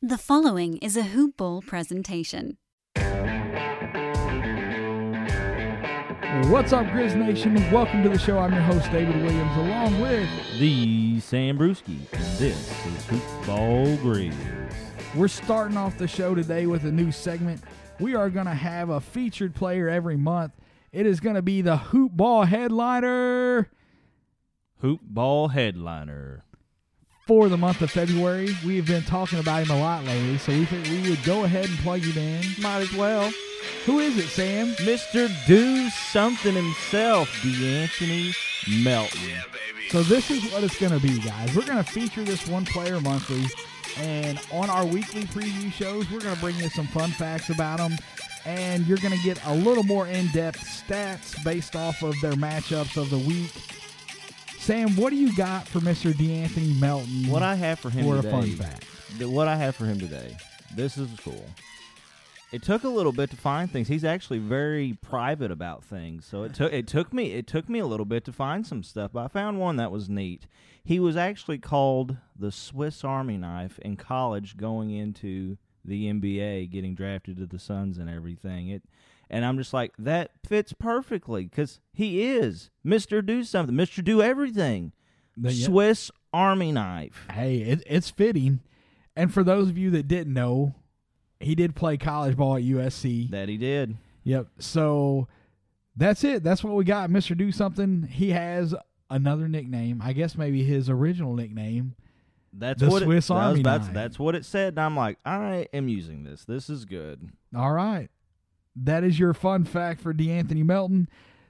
The following is a Hoop Ball presentation. What's up, Grizz Nation? Welcome to the show. I'm your host, David Williams, along with The Sam Brewski. This is Hoop Hoopball Grizz. We're starting off the show today with a new segment. We are going to have a featured player every month. It is going to be the Hoop Ball headliner Hoopball Headliner. For the month of February. We have been talking about him a lot lately, so we think we would go ahead and plug him in. Might as well. Who is it, Sam? Mr. Do Something Himself, DeAnthony Melton. Yeah, baby. So this is what it's going to be, guys. We're going to feature this one player monthly, and on our weekly preview shows, we're going to bring you some fun facts about them, and you're going to get a little more in-depth stats based off of their matchups of the week. Sam, what do you got for Mr. DeAnthony Melton? What I have for him for today. a fun fact? What I have for him today. This is cool. It took a little bit to find things. He's actually very private about things. So it took it took me it took me a little bit to find some stuff, but I found one that was neat. He was actually called the Swiss Army knife in college going into the NBA, getting drafted to the Suns and everything. It and I'm just like that fits perfectly cuz he is Mr. Do something, Mr. Do everything. The- yeah. Swiss Army knife. Hey, it, it's fitting. And for those of you that didn't know, he did play college ball at USC. That he did. Yep. So that's it. That's what we got. Mr. Do Something. He has another nickname. I guess maybe his original nickname. That's The what Swiss it, Army about knife. that's what it said, and I'm like, I am using this. This is good. All right. That is your fun fact for DeAnthony Melton.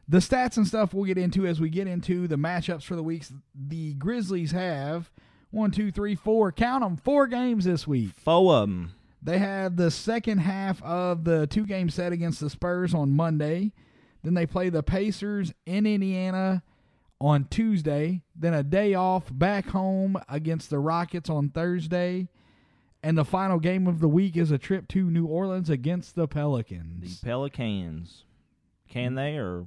The stats and stuff we'll get into as we get into the matchups for the weeks. The Grizzlies have one, two, three, four. Count them. Four games this week. Four of 'em. They have the second half of the two game set against the Spurs on Monday. Then they play the Pacers in Indiana on Tuesday. Then a day off back home against the Rockets on Thursday. And the final game of the week is a trip to New Orleans against the Pelicans. The Pelicans. Can they or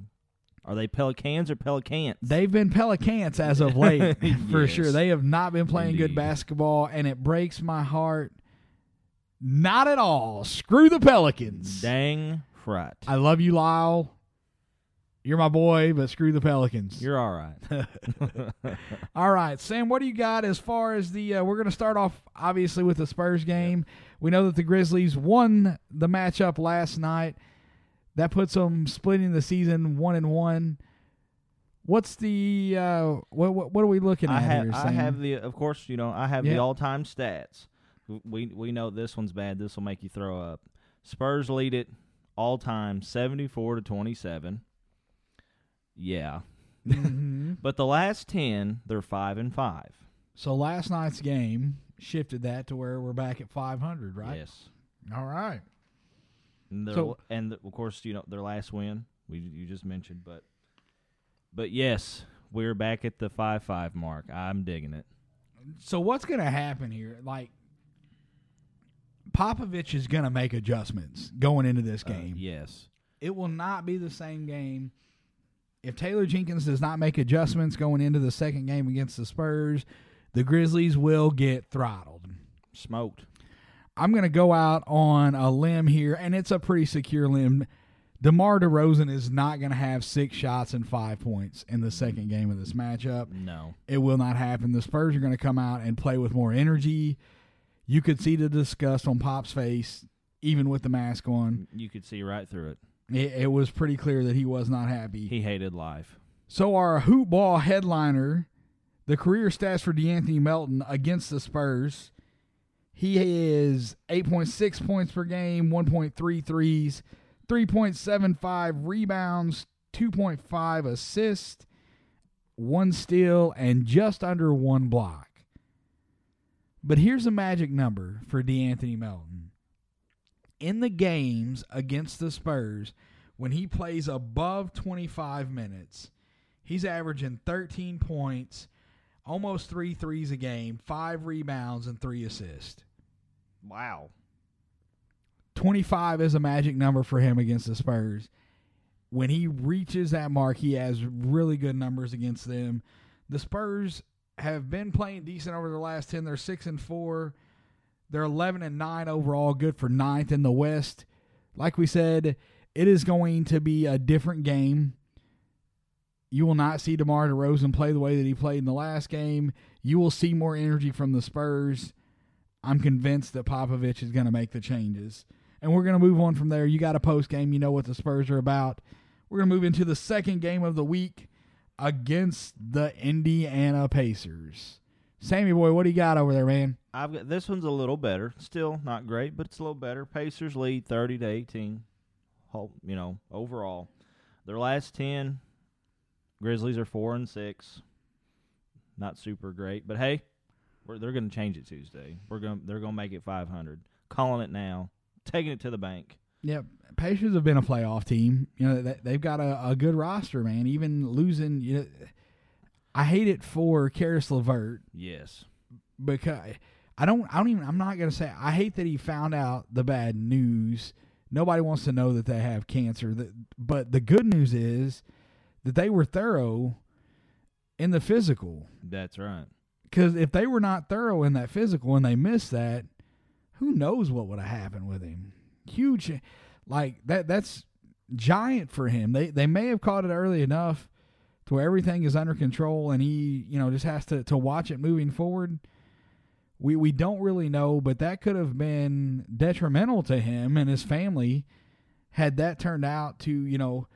are they Pelicans or Pelicans? They've been Pelicans as of late, for Yes. sure. They have not been playing good basketball, and it breaks my heart. Not at all. Screw the Pelicans. Dang right. I love you, Lyle. You're my boy, but screw the Pelicans. You're all right. All right, Sam. What do you got as far as the? Uh, we're going to start off obviously with the Spurs game. We know that the Grizzlies won the matchup last night. That puts them splitting the season one and one. What's the? Uh, what, what what are we looking at I have here, I Sam? have the of course, you know, I have Yeah. the all-time stats. We we know this one's bad. This will make you throw up. Spurs lead it all time 74 to 27. Yeah. Mhm. But the last 10, they're 5 and 5. So last night's game shifted that to where we're back at 500, right? Yes. All right. And, So- and of course, you know, their last win, we you just mentioned, but but yes, we're back at the 5-5 mark. I'm digging it. So what's going to happen here? Like Popovich is going to make adjustments going into this Uh, game. yes. It will not be the same game if Taylor Jenkins does not make adjustments going into the second game against the Spurs. The Grizzlies will get throttled. Smoked. I'm going to go out on a limb here, and it's a pretty secure limb. DeMar DeRozan is not going to have six shots and five points in the second game of this matchup. No. It will not happen. The Spurs are going to come out and play with more energy. You could see the disgust on Pop's face, even with the mask on. You could see right through it. It, it was pretty clear that he was not happy. He hated life. So our hoop ball headliner, the career stats for DeAnthony Melton against the Spurs, he is 8.6 points per game, 1.3 threes, 3.75 rebounds, 2.5 assists, one steal, and just under one block. But here's a magic number for DeAnthony Melton. In the games against the Spurs, when he plays above 25 minutes, he's averaging 13 points, almost three threes a game, five rebounds, and three assists. Wow. 25 is a magic number for him against the Spurs. When he reaches that mark, he has really good numbers against them. The Spurs have been playing decent over the last 10. They're 6 and 4. They're 11 and 9 overall, good for ninth in the West. Like we said, it is going to be a different game. You will not see DeMar DeRozan play the way that he played in the last game. You will see more energy from the Spurs. I'm convinced that Popovich is going to make the changes. And we're going to move on from there. You got a post game. You know what the Spurs are about. We're going to move into the second game of the week against the Indiana Pacers. Sammy boy, what do you got over there, man? I've got this one's a little better. Still not great, but it's a little better. Pacers lead 30 to 18. Whole, you know, overall. Their last 10 Grizzlies are 4 and 6. Not super great, but hey, we're, they're going to change it Tuesday. We're going they're going to make it 500. Calling it now. Taking it to the bank. Yep, Pacers have been a playoff team. You know they, they've got a, a good roster, man. Even losing, you know, I hate it for Caris LeVert Yes. because I don't. I don't even. I'm not gonna say. I hate that he found out the bad news. Nobody wants to know that they have cancer. That, but the good news is that they were thorough in the physical. That's right. Because if they were not thorough in that physical and they missed that, who knows what would have happened with him? Huge, like that. That's giant for him. They they may have caught it early enough to where everything is under control, and he you know just has to to watch it moving forward. We we don't really know, but that could have been detrimental to him and his family had that turned out to you know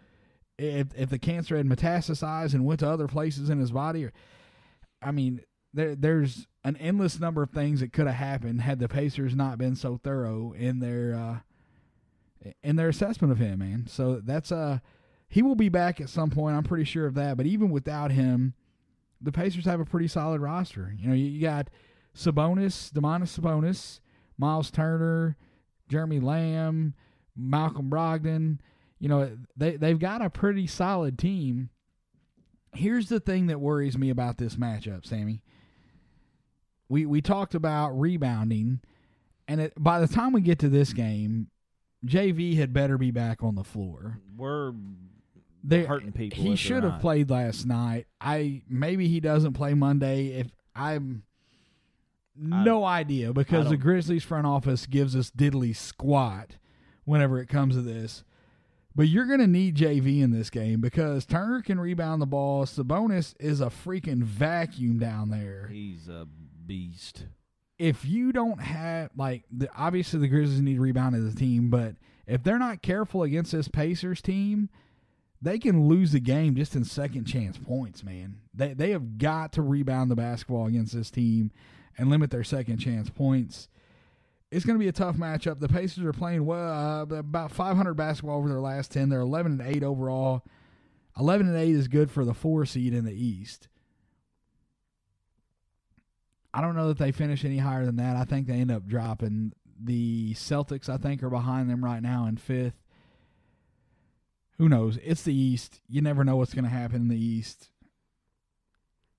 if if the cancer had metastasized and went to other places in his body. Or, I mean, there there's an endless number of things that could have happened had the Pacers not been so thorough in their uh, in their assessment of him, man. So that's uh he will be back at some point. I'm pretty sure of that. But even without him, the Pacers have a pretty solid roster. You know, you, got Sabonis, Domantas Sabonis, Miles Turner, Jeremy Lamb, Malcolm Brogdon. You know, they they've got a pretty solid team. Here's the thing that worries me about this matchup, Sammy. We we talked about rebounding, and it, by the time we get to this game, JV had better be back on the floor. We're They're hurting people. He should have played last night. I maybe he doesn't play Monday. If I'm no idea because the Grizzlies front office gives us diddly squat whenever it comes to this. But you're going to need JV in this game because Turner can rebound the ball. Sabonis is a freaking vacuum down there. He's a beast. If you don't have like the, obviously the Grizzlies need to rebound as a team, but if they're not careful against this Pacers team, they can lose the game just in second chance points, man. They they have got to rebound the basketball against this team and limit their second chance points. It's going to be a tough matchup. The Pacers are playing well, uh, about 500 basketball over their last 10. They're 11 and 8 overall. 11 and 8 is good for the 4 seed in the East. I don't know that they finish any higher than that. I think they end up dropping. The Celtics, I think, are behind them right now in fifth. Who knows? It's the East. You never know what's going to happen in the East.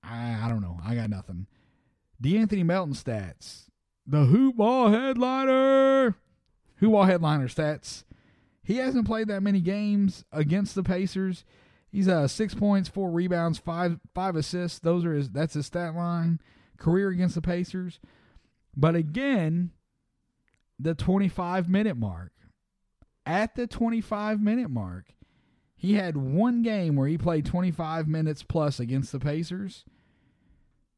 I, I don't know. I got nothing. DeAnthony Melton stats. The Hoop Ball headliner. Hoop Ball headliner stats. He hasn't played that many games against the Pacers. He's uh six points, four rebounds, five five assists. Those are his. That's his stat line. Career against the Pacers, but again, the twenty five minute mark. At the twenty five minute mark, he had one game where he played twenty five minutes plus against the Pacers.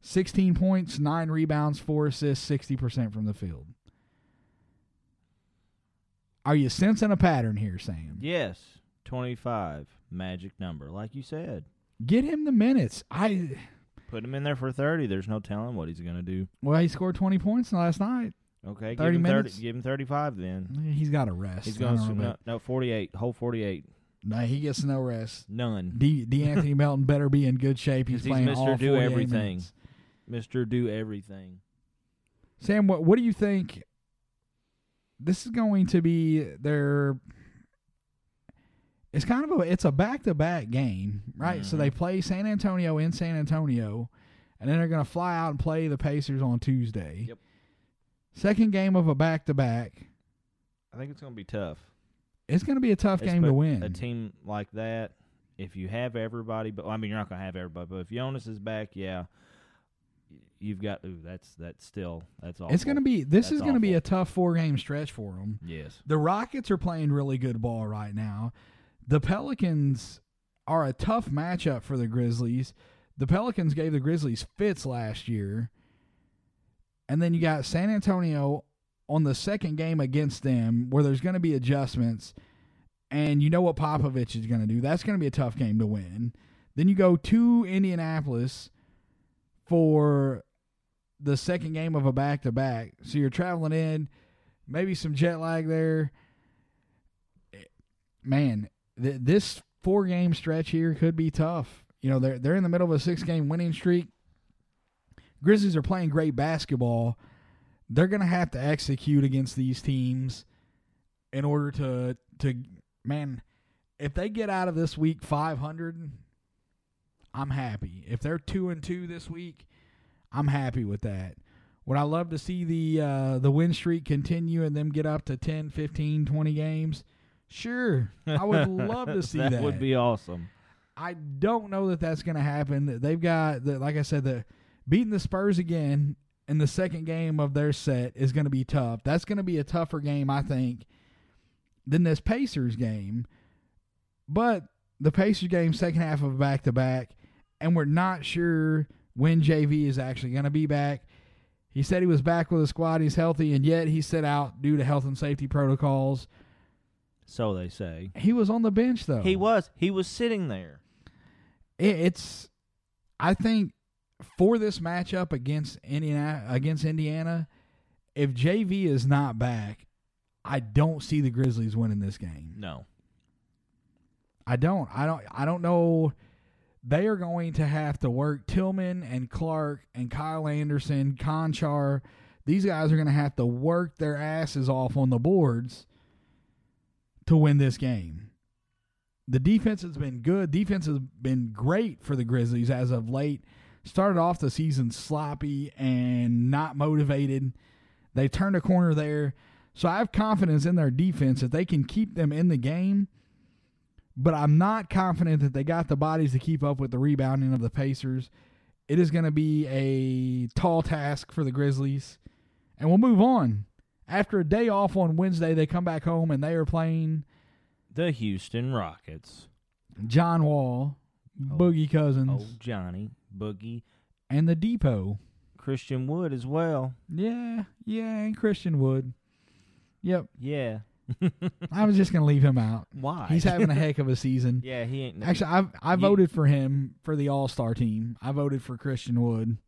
16 points, 9 rebounds, 4 assists, 60% from the field. Are you sensing a pattern here, Sam? Yes, twenty-five magic number, like you said. Get him the minutes. I Put him in there for thirty. There's no telling what he's gonna do. well, he scored 20 points last night. Okay, 30 give him minutes? thirty. Give him thirty-five then. He's got to rest. He's going to no, no forty-eight. Whole forty-eight. No, he gets no rest. None. D. Anthony Melton better be in good shape. He's he's playing Mr. all Do everything. minutes. Mister, do everything. Sam, what what do you think? This is going to be their. It's kind of a it's a back to back game, right? So Mm-hmm. they play San Antonio in San Antonio, and then they're going to fly out and play the Pacers on Tuesday. Yep. Second game of a back to back. I think it's going to be tough. It's going to be a tough game to win. A team like that, if you have everybody, but I mean, you're not going to have everybody. But if Jonas is back, yeah, you've got. Ooh, that's that's still that's all. it's going to be this That's is going to be a tough four game stretch for them. yes. The Rockets are playing really good ball right now. The Pelicans are a tough matchup for the Grizzlies. The Pelicans gave the Grizzlies fits last year. And then you got San Antonio on the second game against them where there's going to be adjustments. And you know what Popovich is going to do. That's going to be a tough game to win. Then you go to Indianapolis for the second game of a back to back. So you're traveling in, maybe some jet lag there. Man, th- this four game stretch here could be tough. You know, they're they're in the middle of a six game winning streak. Grizzlies are playing great basketball. They're going to have to execute against these teams in order to to man, if they get out of this week 500, I'm happy. If they're 2 and 2 this week, I'm happy with that. Would I love to see the uh, the win streak continue and them get up to 10, 15, 20 games? Sure. I would love to see that. that would be awesome. I don't know that that's going to happen. They've got the like I said the beating the Spurs again in the second game of their set is going to be tough. That's going to be a tougher game, I think, than this Pacers game. But the Pacers game second half of back to back, and we're not sure when JV is actually going to be back. He said he was back with the squad. He's healthy, and yet he set out due to health and safety protocols. So they say. He was on the bench though. He was. He was sitting there. it's I think for this matchup against Indiana against Indiana, if JV is not back, I don't see the Grizzlies winning this game. No. I don't. I don't I don't know they are going to have to work Tillman and Clark and Kyle Anderson, Konchar. These guys are going to have to work their asses off on the boards to win this game. The defense has been good. Defense has been great for the Grizzlies as of late. Started off the season sloppy and not motivated. They turned a corner there. So I have confidence in their defense that they can keep them in the game but I'm not confident that they got the bodies to keep up with the rebounding of the Pacers. It is going to be a tall task for the Grizzlies. And we'll move on. After a day off on Wednesday, they come back home and they are playing The Houston Rockets. John Wall, oh, Boogie Cousins, Oh, Johnny, Boogie, and the Depot. Christian Wood as well. Yeah, yeah, and Christian Wood. Yep. Yeah. I was just to leave him out. Why? He's having a heck of a season. yeah, he ain't. Actually, I I voted for him for the All Star team. I voted for Christian Wood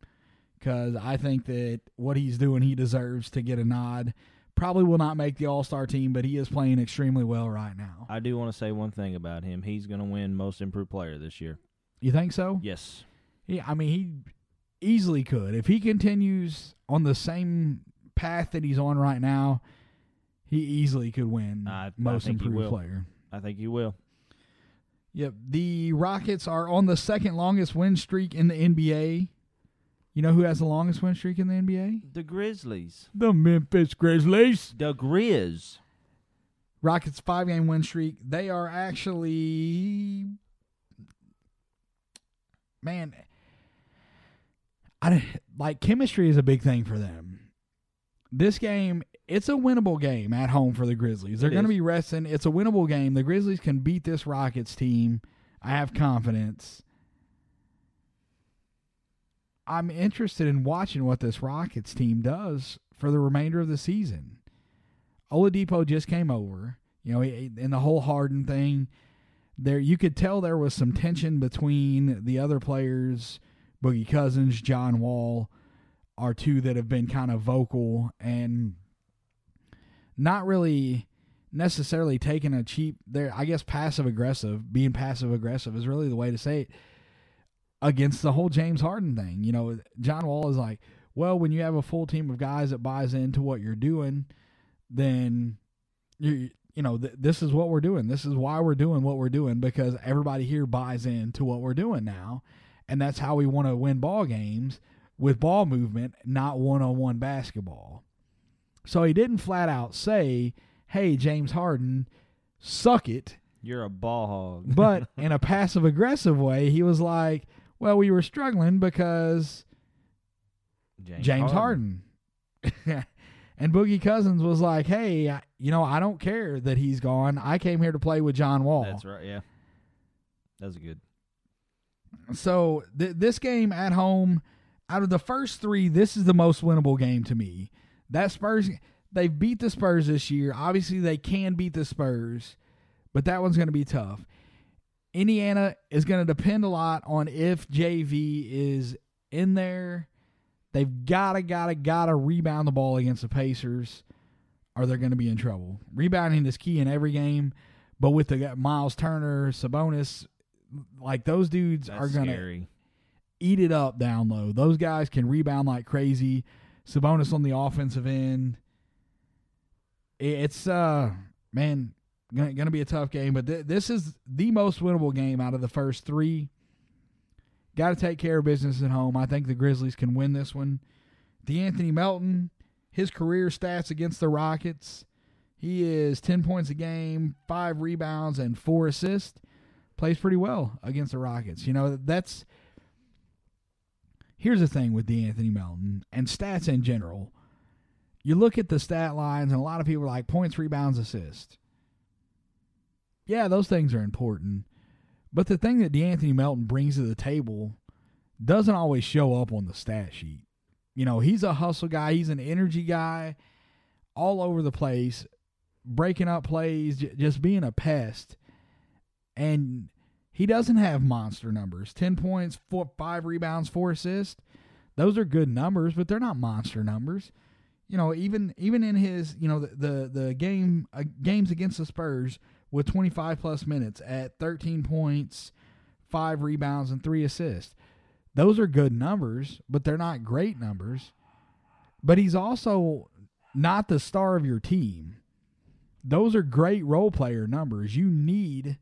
because I think that what he's doing, he deserves to get a nod. Probably will not make the All Star team, but he is playing extremely well right now. I do want to say one thing about him. He's to win Most Improved Player this year. You think so? Yes. Yeah, I mean, he easily could if he continues on the same path that he's on right now. He easily could win I- I most he improved player. I think he will. Yep. The Rockets are on the second longest win streak in the NBA. You know who has the longest win streak in the NBA? The Grizzlies. The Memphis Grizzlies. The Grizz. Rockets five game win streak. They are actually man I like chemistry is a big thing for them. This game, it's a winnable game at home for the Grizzlies. They're going to be resting. It's a winnable game. The Grizzlies can beat this Rockets team. I have confidence. I'm interested in watching what this Rockets team does for the remainder of the season. Oladipo just came over. You know, in the whole Harden thing, there you could tell there was some tension between the other players. Boogie Cousins, John Wall are two that have been kind of vocal and not really necessarily taking a cheap there I guess passive aggressive, being passive aggressive is really the way to say it against the whole James Harden thing. You know, John Wall is like, Well, when you have a full team of guys that buys into what you're doing, then you you know th- this is what we're doing. This is why we're doing what we're doing because everybody here buys into what we're doing now, and that's how we want to win ball games with ball movement, not one-on-one basketball. So he didn't flat out say, "Hey, James Harden, suck it." You're a ball hog. but in a passive aggressive way, he was like, "Well, we were struggling because James, James Harden." and Boogie Cousins was like, "Hey, I- you know, I don't care that he's gone. I came here to play with John Wall." That's right. Yeah, that's good. So th- this game at home, out of the first three, this is the most winnable game to me. That Spurs, they've beat the Spurs this year. Obviously, they can beat the Spurs, but that one's going to be tough. Indiana is going to depend a lot on if JV is in there. They've got to, got to, got to rebound the ball against the Pacers, or they're going to be in trouble. Rebounding is key in every game, but with the Miles Turner, Sabonis, like those dudes That's are going to scary. eat it up down low. Those guys can rebound like crazy. Sabonis on the offensive end. It's uh man, gonna, gonna be a tough game, but th- this is the most winnable game out of the first three. Got to take care of business at home. I think the Grizzlies can win this one. D'Anthony Melton, his career stats against the Rockets, he is ten points a game, five rebounds, and four assists. Plays pretty well against the Rockets. You know that's here's the thing with D'Anthony Melton and stats in general. You look at the stat lines, and a lot of people are like points, rebounds, assists. Yeah, those things are important. But the thing that D'Anthony Melton brings to the table doesn't always show up on the stat sheet. You know, he's a hustle guy, he's an energy guy all over the place, breaking up plays, just being a pest. And he doesn't have monster numbers 10 points, four, five rebounds, four assists. Those are good numbers, but they're not monster numbers. You know, even even in his, you know, the the, the game uh, games against the Spurs with 25 plus minutes at 13 points, five rebounds, and three assists. Those are good numbers, but they're not great numbers. But he's also not the star of your team. Those are great role player numbers. You need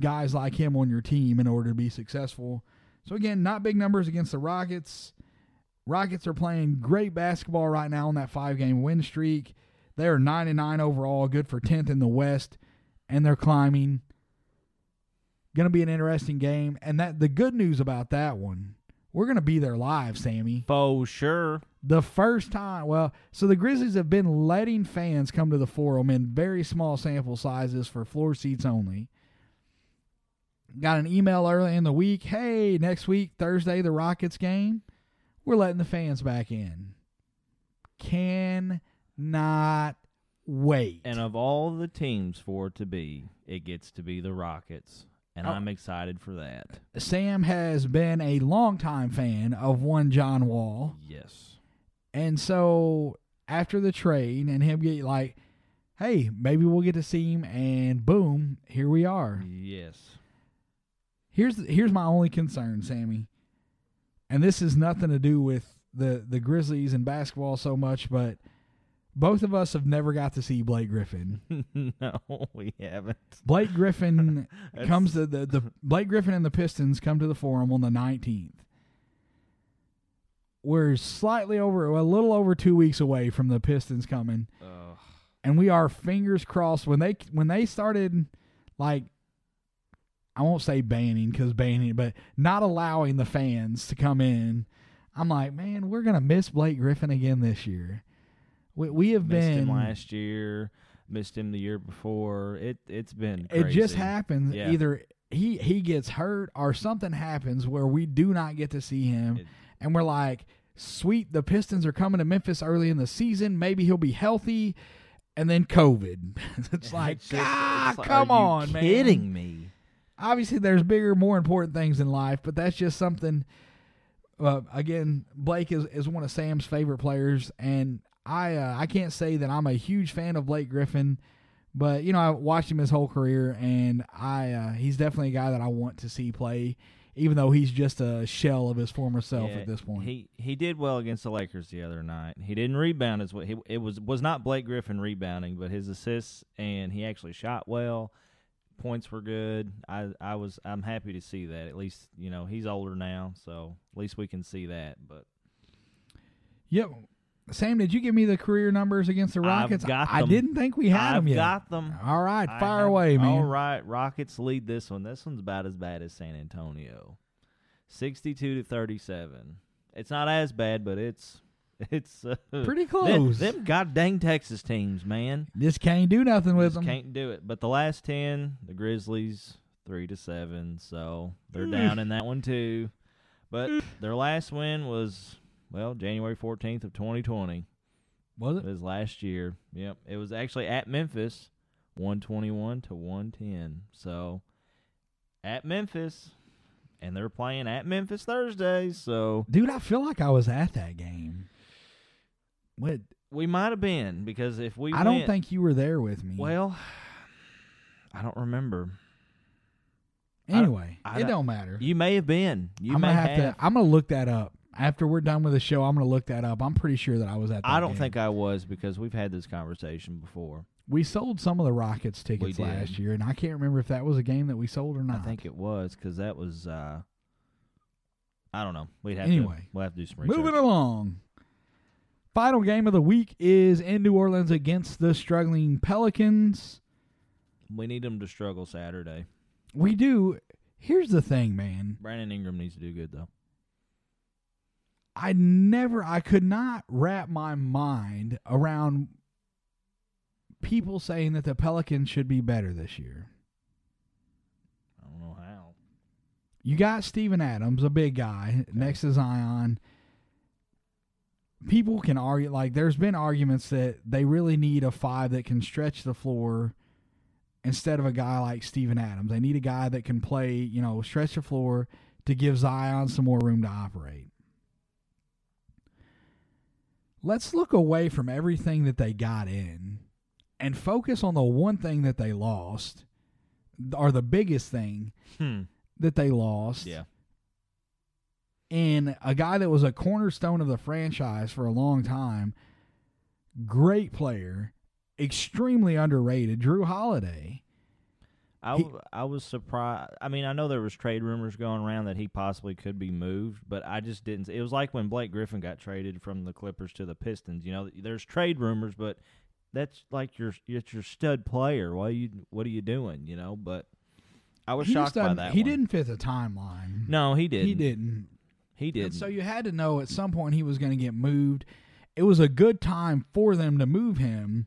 guys like him on your team in order to be successful. So again, not big numbers against the Rockets. Rockets are playing great basketball right now on that five game win streak. They are nine and nine overall, good for tenth in the West, and they're climbing. Gonna be an interesting game. And that the good news about that one, we're gonna be there live, Sammy. For sure. The first time, well, so the Grizzlies have been letting fans come to the forum in very small sample sizes for floor seats only. Got an email early in the week. Hey, next week, Thursday, the Rockets game. We're letting the fans back in. Cannot wait. And of all the teams for it to be, it gets to be the Rockets. And Oh. I'm excited for that. Sam has been a longtime fan of one John Wall. Yes. And so after the trade and him get like, hey, maybe we'll get to see him, and boom, here we are. Yes. Here's here's my only concern, Sammy, and this is nothing to do with the the Grizzlies and basketball so much, but both of us have never got to see Blake Griffin. no, we haven't. Blake Griffin comes to the the Blake Griffin and the Pistons come to the Forum on the nineteenth. We're slightly over, a little over two weeks away from the Pistons coming. And we are fingers crossed when they when they started like I won't say banning because banning, but not allowing the fans to come in. I'm like, man, we're gonna miss Blake Griffin again this year. We we have missed been him last year. Missed him the year before. It it's been. it just happens Yeah. either he he gets hurt or something happens where we do not get to see him, It- and we're like, sweet, the Pistons are coming to Memphis early in the season. Maybe he'll be healthy. And then COVID. it's like, It's just- ah, it's like, come on, man. Kidding me? Obviously there's bigger, more important things in life, but that's just something. Uh, again, Blake is, is one of Sam's favorite players, and I uh, I can't say that I'm a huge fan of Blake Griffin, but you know I watched him his whole career, and I uh, he's definitely a guy that I want to see play. even though he's just a shell of his former self Yeah, at this point. He he did well against the Lakers the other night. He didn't rebound as well. He, it was was not Blake Griffin rebounding, but his assists and he actually shot well. Points were good. I I was I'm happy to see that. At least you know he's older now, so at least we can see that. But yep. Sam, did you give me the career numbers against the Rockets? I didn't think we had I've them yet. got them. All right, fire have- away, man. All right, Rockets lead this one. This one's about as bad as San Antonio, sixty-two to thirty-seven. It's not as bad, but it's it's uh, Pretty close. Them, god dang Texas teams, man, Just can't do nothing with just them. can't do it. But the last ten, the Grizzlies three to seven, so they're Mm. down in that one too. But their last win was well January fourteenth of twenty twenty. Was It it? was last year. Yep. It was actually at Memphis, 121 to 110. So at Memphis, and they're playing at Memphis Thursday. So Dude, I feel like I was at that game. What? we might have been because if we I don't went- think you were there with me. well, I don't remember. Anyway, I it don't- don't matter. You may have been. You I'm may gonna have, to. I'm gonna look that up after we're done with the show. I'm gonna look that up. I'm pretty sure that I was at. That I don't game. think I was because we've had this conversation before. we sold some of the Rockets tickets did. last year, and I can't remember if that was a game that we sold or not. I think it was because that was. uh I don't know. We'd have Anyway, to. We'll have to do some research. Moving along. Final game of the week is in New Orleans against the struggling Pelicans. We need them to struggle Saturday. We do. Here's the thing, man. Brandon Ingram needs to do good though. I never, I could not wrap my mind around people saying that the Pelicans should be better this year. I don't know how. You got Steven Adams, a big guy, next to Zion. People can argue, like, there's been arguments that they really need a five that can stretch the floor instead of a guy like Steven Adams. They need a guy that can play, you know, stretch the floor to give Zion some more room to operate. Let's look away from everything that they got in and focus on the one thing that they lost, or the biggest thing Hmm. that they lost. Yeah. And a guy that was a cornerstone of the franchise for a long time, great player, extremely underrated, Jrue Holiday. I, He- I was surprised. I mean, I know there was trade rumors going around that he possibly could be moved, but I just didn't. It was like when Blake Griffin got traded from the Clippers to the Pistons. You know, there's trade rumors, but that's like your it's your stud player. Why you what are you doing? You know, but I was shocked by that. He one. didn't fit the timeline. No, he didn't. He didn't. He. And so you had to know at some point he was going to get moved. It was a good time for them to move him.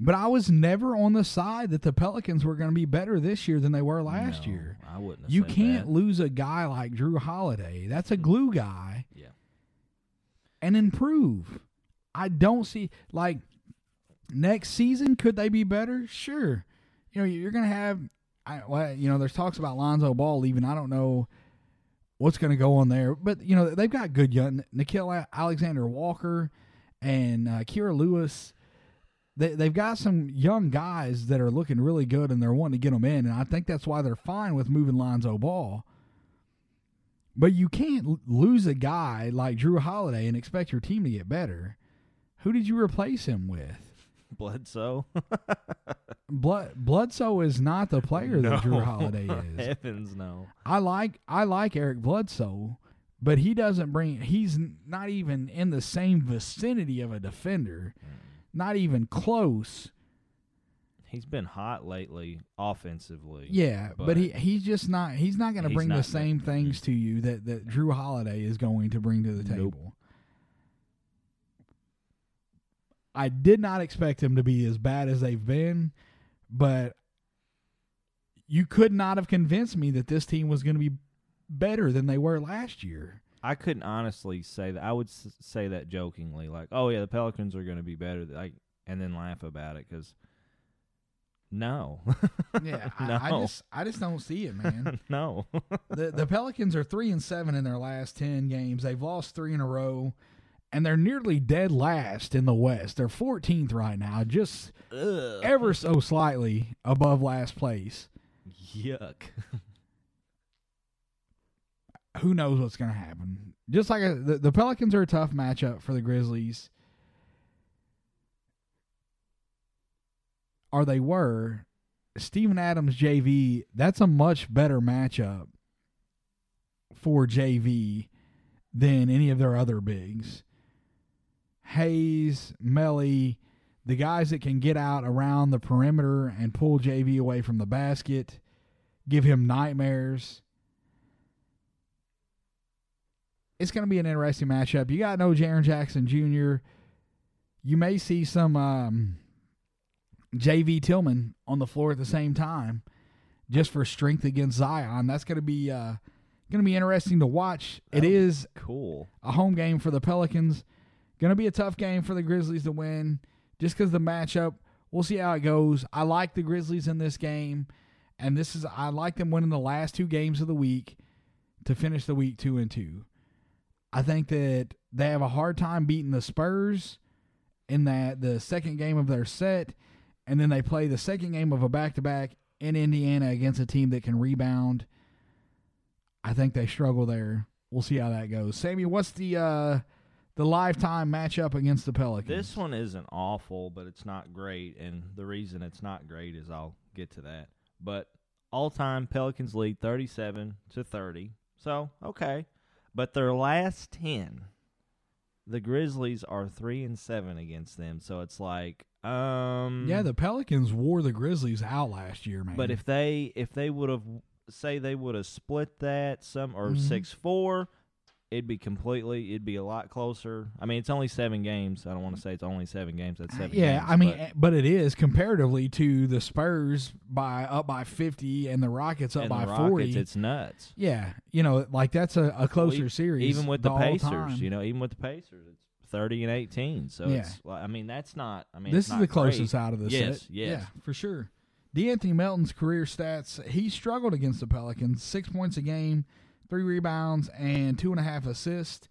But I was never on the side that the Pelicans were going to be better this year than they were last No, year. I wouldn't. Have You can't that. lose a guy like Jrue Holiday. That's a glue guy. Yeah. And improve. I don't see like next season could they be better? Sure. You know, you're going to have I well, you know, there's talks about Lonzo Ball leaving. I don't know what's going to go on there, but you know, they've got good young Nickeil Alexander Walker and uh, Kira Lewis. They, they've got some young guys that are looking really good and they're wanting to get them in. And I think that's why they're fine with moving Lonzo Ball. But you can't lose a guy like Jrue Holiday and expect your team to get better. Who did you replace him with? Bledsoe. Blood Bledsoe is not the player that Jrue No. Holiday is. Heavens no. I like I like Eric Bledsoe, but he doesn't bring. He's not even in the same vicinity of a defender. Hmm. Not even close. He's been hot lately, offensively. Yeah, but, he he's just not. He's not going to bring the same things to you that that Jrue Holiday is going to bring to the Nope. table. I did not expect him to be as bad as they've been, but you could not have convinced me that this team was going to be better than they were last year. I couldn't honestly say that. I would s- say that jokingly, like, "Oh yeah, the Pelicans are going to be better," like, and then laugh about it because no, Yeah, no, I, I just I just don't see it, man. no. the the Pelicans are three and seven in their last ten games. They've lost three in a row, and they're nearly dead last in the West. They're 14th right now, just Ugh. ever so slightly above last place. Yuck. who knows what's going to happen. Just like a, the, the Pelicans are a tough matchup for the Grizzlies. Or they were. Steven Adams JV, that's a much better matchup for JV than any of their other bigs. Hayes, Melli, the guys that can get out around the perimeter and pull JV away from the basket, give him nightmares. It's going to be an interesting matchup. You got no Jaren Jackson Jr. You may see some um, JV Tillman on the floor at the same time, just for strength against Zion. That's going to be uh, going to be interesting to watch. It be Cool. a home game for the Pelicans. Going to be a tough game for the Grizzlies to win just because the matchup. We'll see how it goes. I like the Grizzlies in this game, and this is I like them winning the last two games of the week to finish the week two and two. I think that they have a hard time beating the Spurs in that the second game of their set, and then they play the second game of a back to back in Indiana against a team that can rebound. I think they struggle there. We'll see how that goes. Sammy, what's the uh the lifetime matchup against the Pelicans? This one isn't awful, but it's not great. And the reason it's not great is I'll get to that. But all time Pelicans lead 37 to 30. So, okay. But their last 10, the Grizzlies are 3 and 7 against them. So it's like, um. Yeah, the Pelicans wore the Grizzlies out last year, man. But if they if they would have say they would have split that some or Mhm. six four, it'd be completely it'd be a lot closer. I mean, it's only seven games. I don't want to say it's only seven games. That's seven. yeah, games, I mean, but but it is comparatively to the Spurs by up by fifty and the Rockets up by the Rockets, forty. it's nuts. yeah, you know, like that's a, a closer series. Even with the all Pacers, you know, even with the Pacers, it's thirty and eighteen. So Yeah. it's I mean, that's not. I mean, this is the closest great. out of the Yes, set. yes. Yeah, for sure. D'Anthony Melton's career stats, he struggled against the Pelicans. Six points a game, three rebounds, and two and a half assists.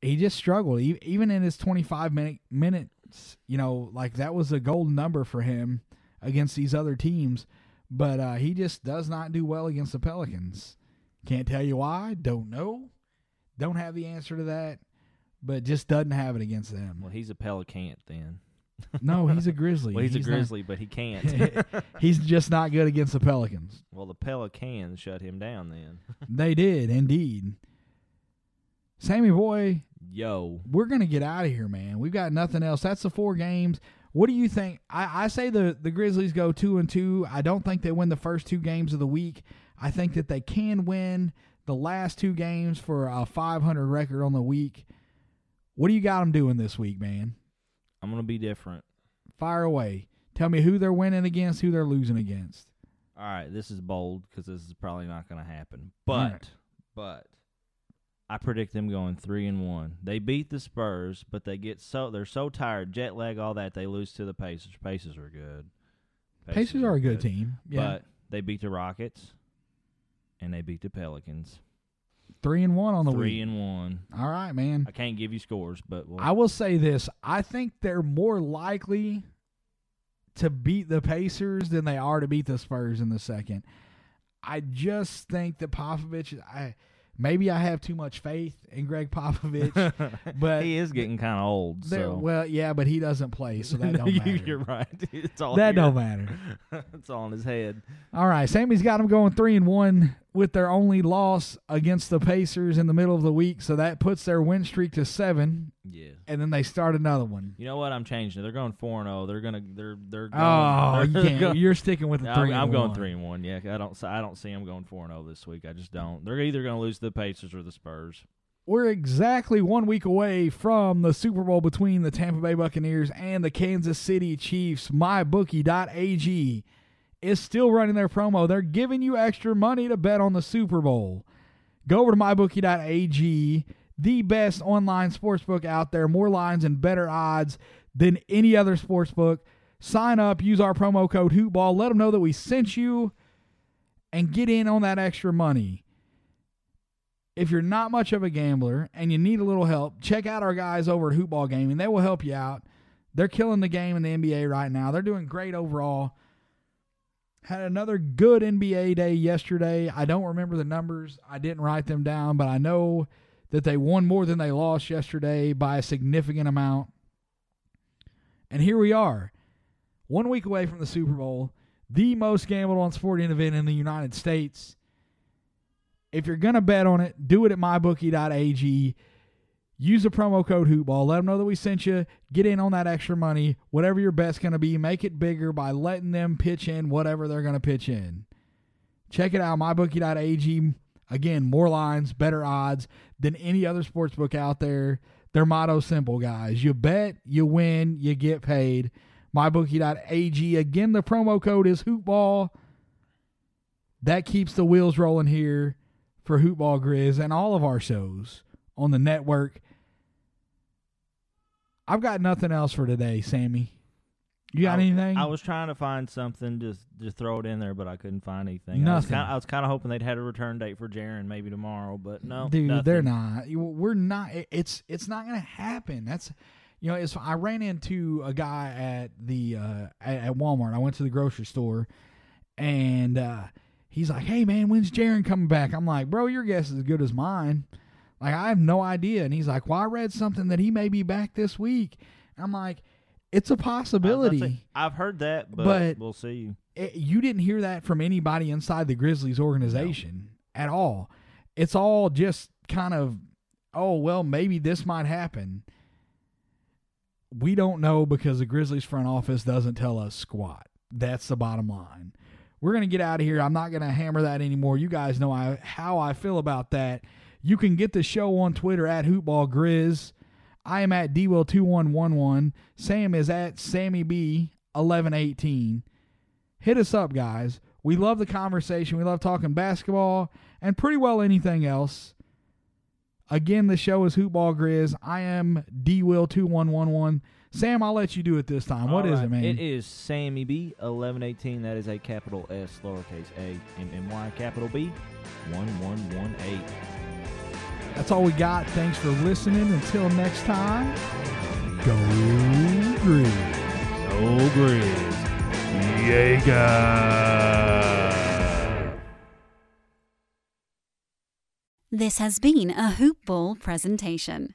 He just struggled. Even in his 25 minute, minutes, you know, like that was a golden number for him against these other teams. But uh, he just does not do well against the Pelicans. Can't tell you why. Don't know. Don't have the answer to that. But just doesn't have it against them. Well, he's a Pelican then. No, he's a Grizzly. Well, he's, a not- Grizzly, but he can't. he's just not good against the Pelicans. well, the Pelicans shut him down then. They did indeed. Sammy boy, Yo, we're gonna get out of here, man. We've got nothing else. That's the four games. What do you think? I, I say the the Grizzlies go two and two. I don't think they win the first two games of the week. I think that they can win the last two games for a 500 record on the week. What do you got them doing this week, man? I'm gonna be different. Fire away. Tell me who they're winning against, who they're losing against. All right, this is bold because this is probably not going to happen. But, right. but I predict them going three and one. They beat the Spurs, but they get so they're so tired, jet lag, all that. They lose to the Pacers. Pacers are good. Pacers are a good team. Yeah, but they beat the Rockets, and they beat the Pelicans. Three and one on the three week. and one. All right, man. I can't give you scores, but we'll, I will say this: I think they're more likely to beat the Pacers than they are to beat the Spurs in the second. I just think that Popovich. I maybe I have too much faith in Greg Popovich, but he is getting kind of old. So well, yeah, but he doesn't play, so that don't matter. You're right. It's all that here. don't matter. it's all in his head. All right, Sammy's got him going three and one with their only loss against the Pacers in the middle of the week, so that puts their win streak to seven, Yeah. and then they start another one. You know what? I'm changing it. They're going four and zero. They're gonna. They're they're. Oh, going, Oh, you they're can't. going- You're sticking with the I'm, three. I'm and going three and one. Yeah, I don't. I don't see them going four and zero this week. I just don't. They're either going to lose to the Pacers or the Spurs. We're exactly one week away from the Super Bowl between the Tampa Bay Buccaneers and the Kansas City Chiefs. MyBookie.ag is still running their promo. They're giving you extra money to bet on the Super Bowl. Go over to MyBookie.ag, the best online sportsbook out there. More lines and better odds than any other sportsbook. Sign up, use our promo code HoopBall. Let them know that we sent you and get in on that extra money if you're not much of a gambler and you need a little help, check out our guys over at Hoopball Gaming. They will help you out. They're killing the game in the NBA right now. They're doing great overall. Had another good NBA day yesterday. I don't remember the numbers. I didn't write them down, but I know that they won more than they lost yesterday by a significant amount. And here we are, one week away from the Super Bowl, the most gambled on sporting event in the United States. If you're going to bet on it, do it at mybookie.ag. Use the promo code HoopBall. Let them know that we sent you. Get in on that extra money. Whatever your bet's going to be, make it bigger by letting them pitch in whatever they're going to pitch in. Check it out, mybookie.ag. Again, more lines, better odds than any other sports book out there. Their motto simple, guys. You bet, you win, you get paid. MyBookie.ag. Again, the promo code is HoopBall. That keeps the wheels rolling here for Hoopball Grizz and all of our shows on the network. I've got nothing else for today, Sammy. You got I, anything? I was trying to find something, just just throw it in there, but I couldn't find anything. Nothing. I was kind of hoping they'd had a return date for Jaren maybe tomorrow, but no, dude, nothing. they're not. We're not. It's it's not going to happen. That's you know. It's I ran into a guy at the uh, at, Walmart. I went to the grocery store, and uh, he's like, "Hey man, when's Jaren coming back?" I'm like, "Bro, your guess is as good as mine." Like I have no idea. And he's like, "Well, I read something that he may be back this week." I'm like, "It's a I was about to possibility." say, I've heard that, but, But- we'll see. it, you didn't hear that from anybody inside the Grizzlies organization at all. It's all just kind of, oh, well, maybe this might happen. We don't know because the Grizzlies front office doesn't tell us squat. That's the bottom line. We're going to get out of here. I'm not going to hammer that anymore. You guys know I, how I feel about that. You can get the show on Twitter at HoopBallGrizz. I am at DWill2111. Sam is at SammyB1118. Hit us up, guys. We love the conversation. We love talking basketball and pretty well anything else. Again, the show is Hoopball Grizz. I am DWill2111. Sam, I'll let you do it this time. What All is right, it, man? It is Sammy B eleven eighteen. That is a capital S, lowercase a, M M Y, capital B, one one one eight. That's all we got. Thanks for listening. Until next time, go Grizz. Oh, Grizz. This has been a Hoop Ball presentation.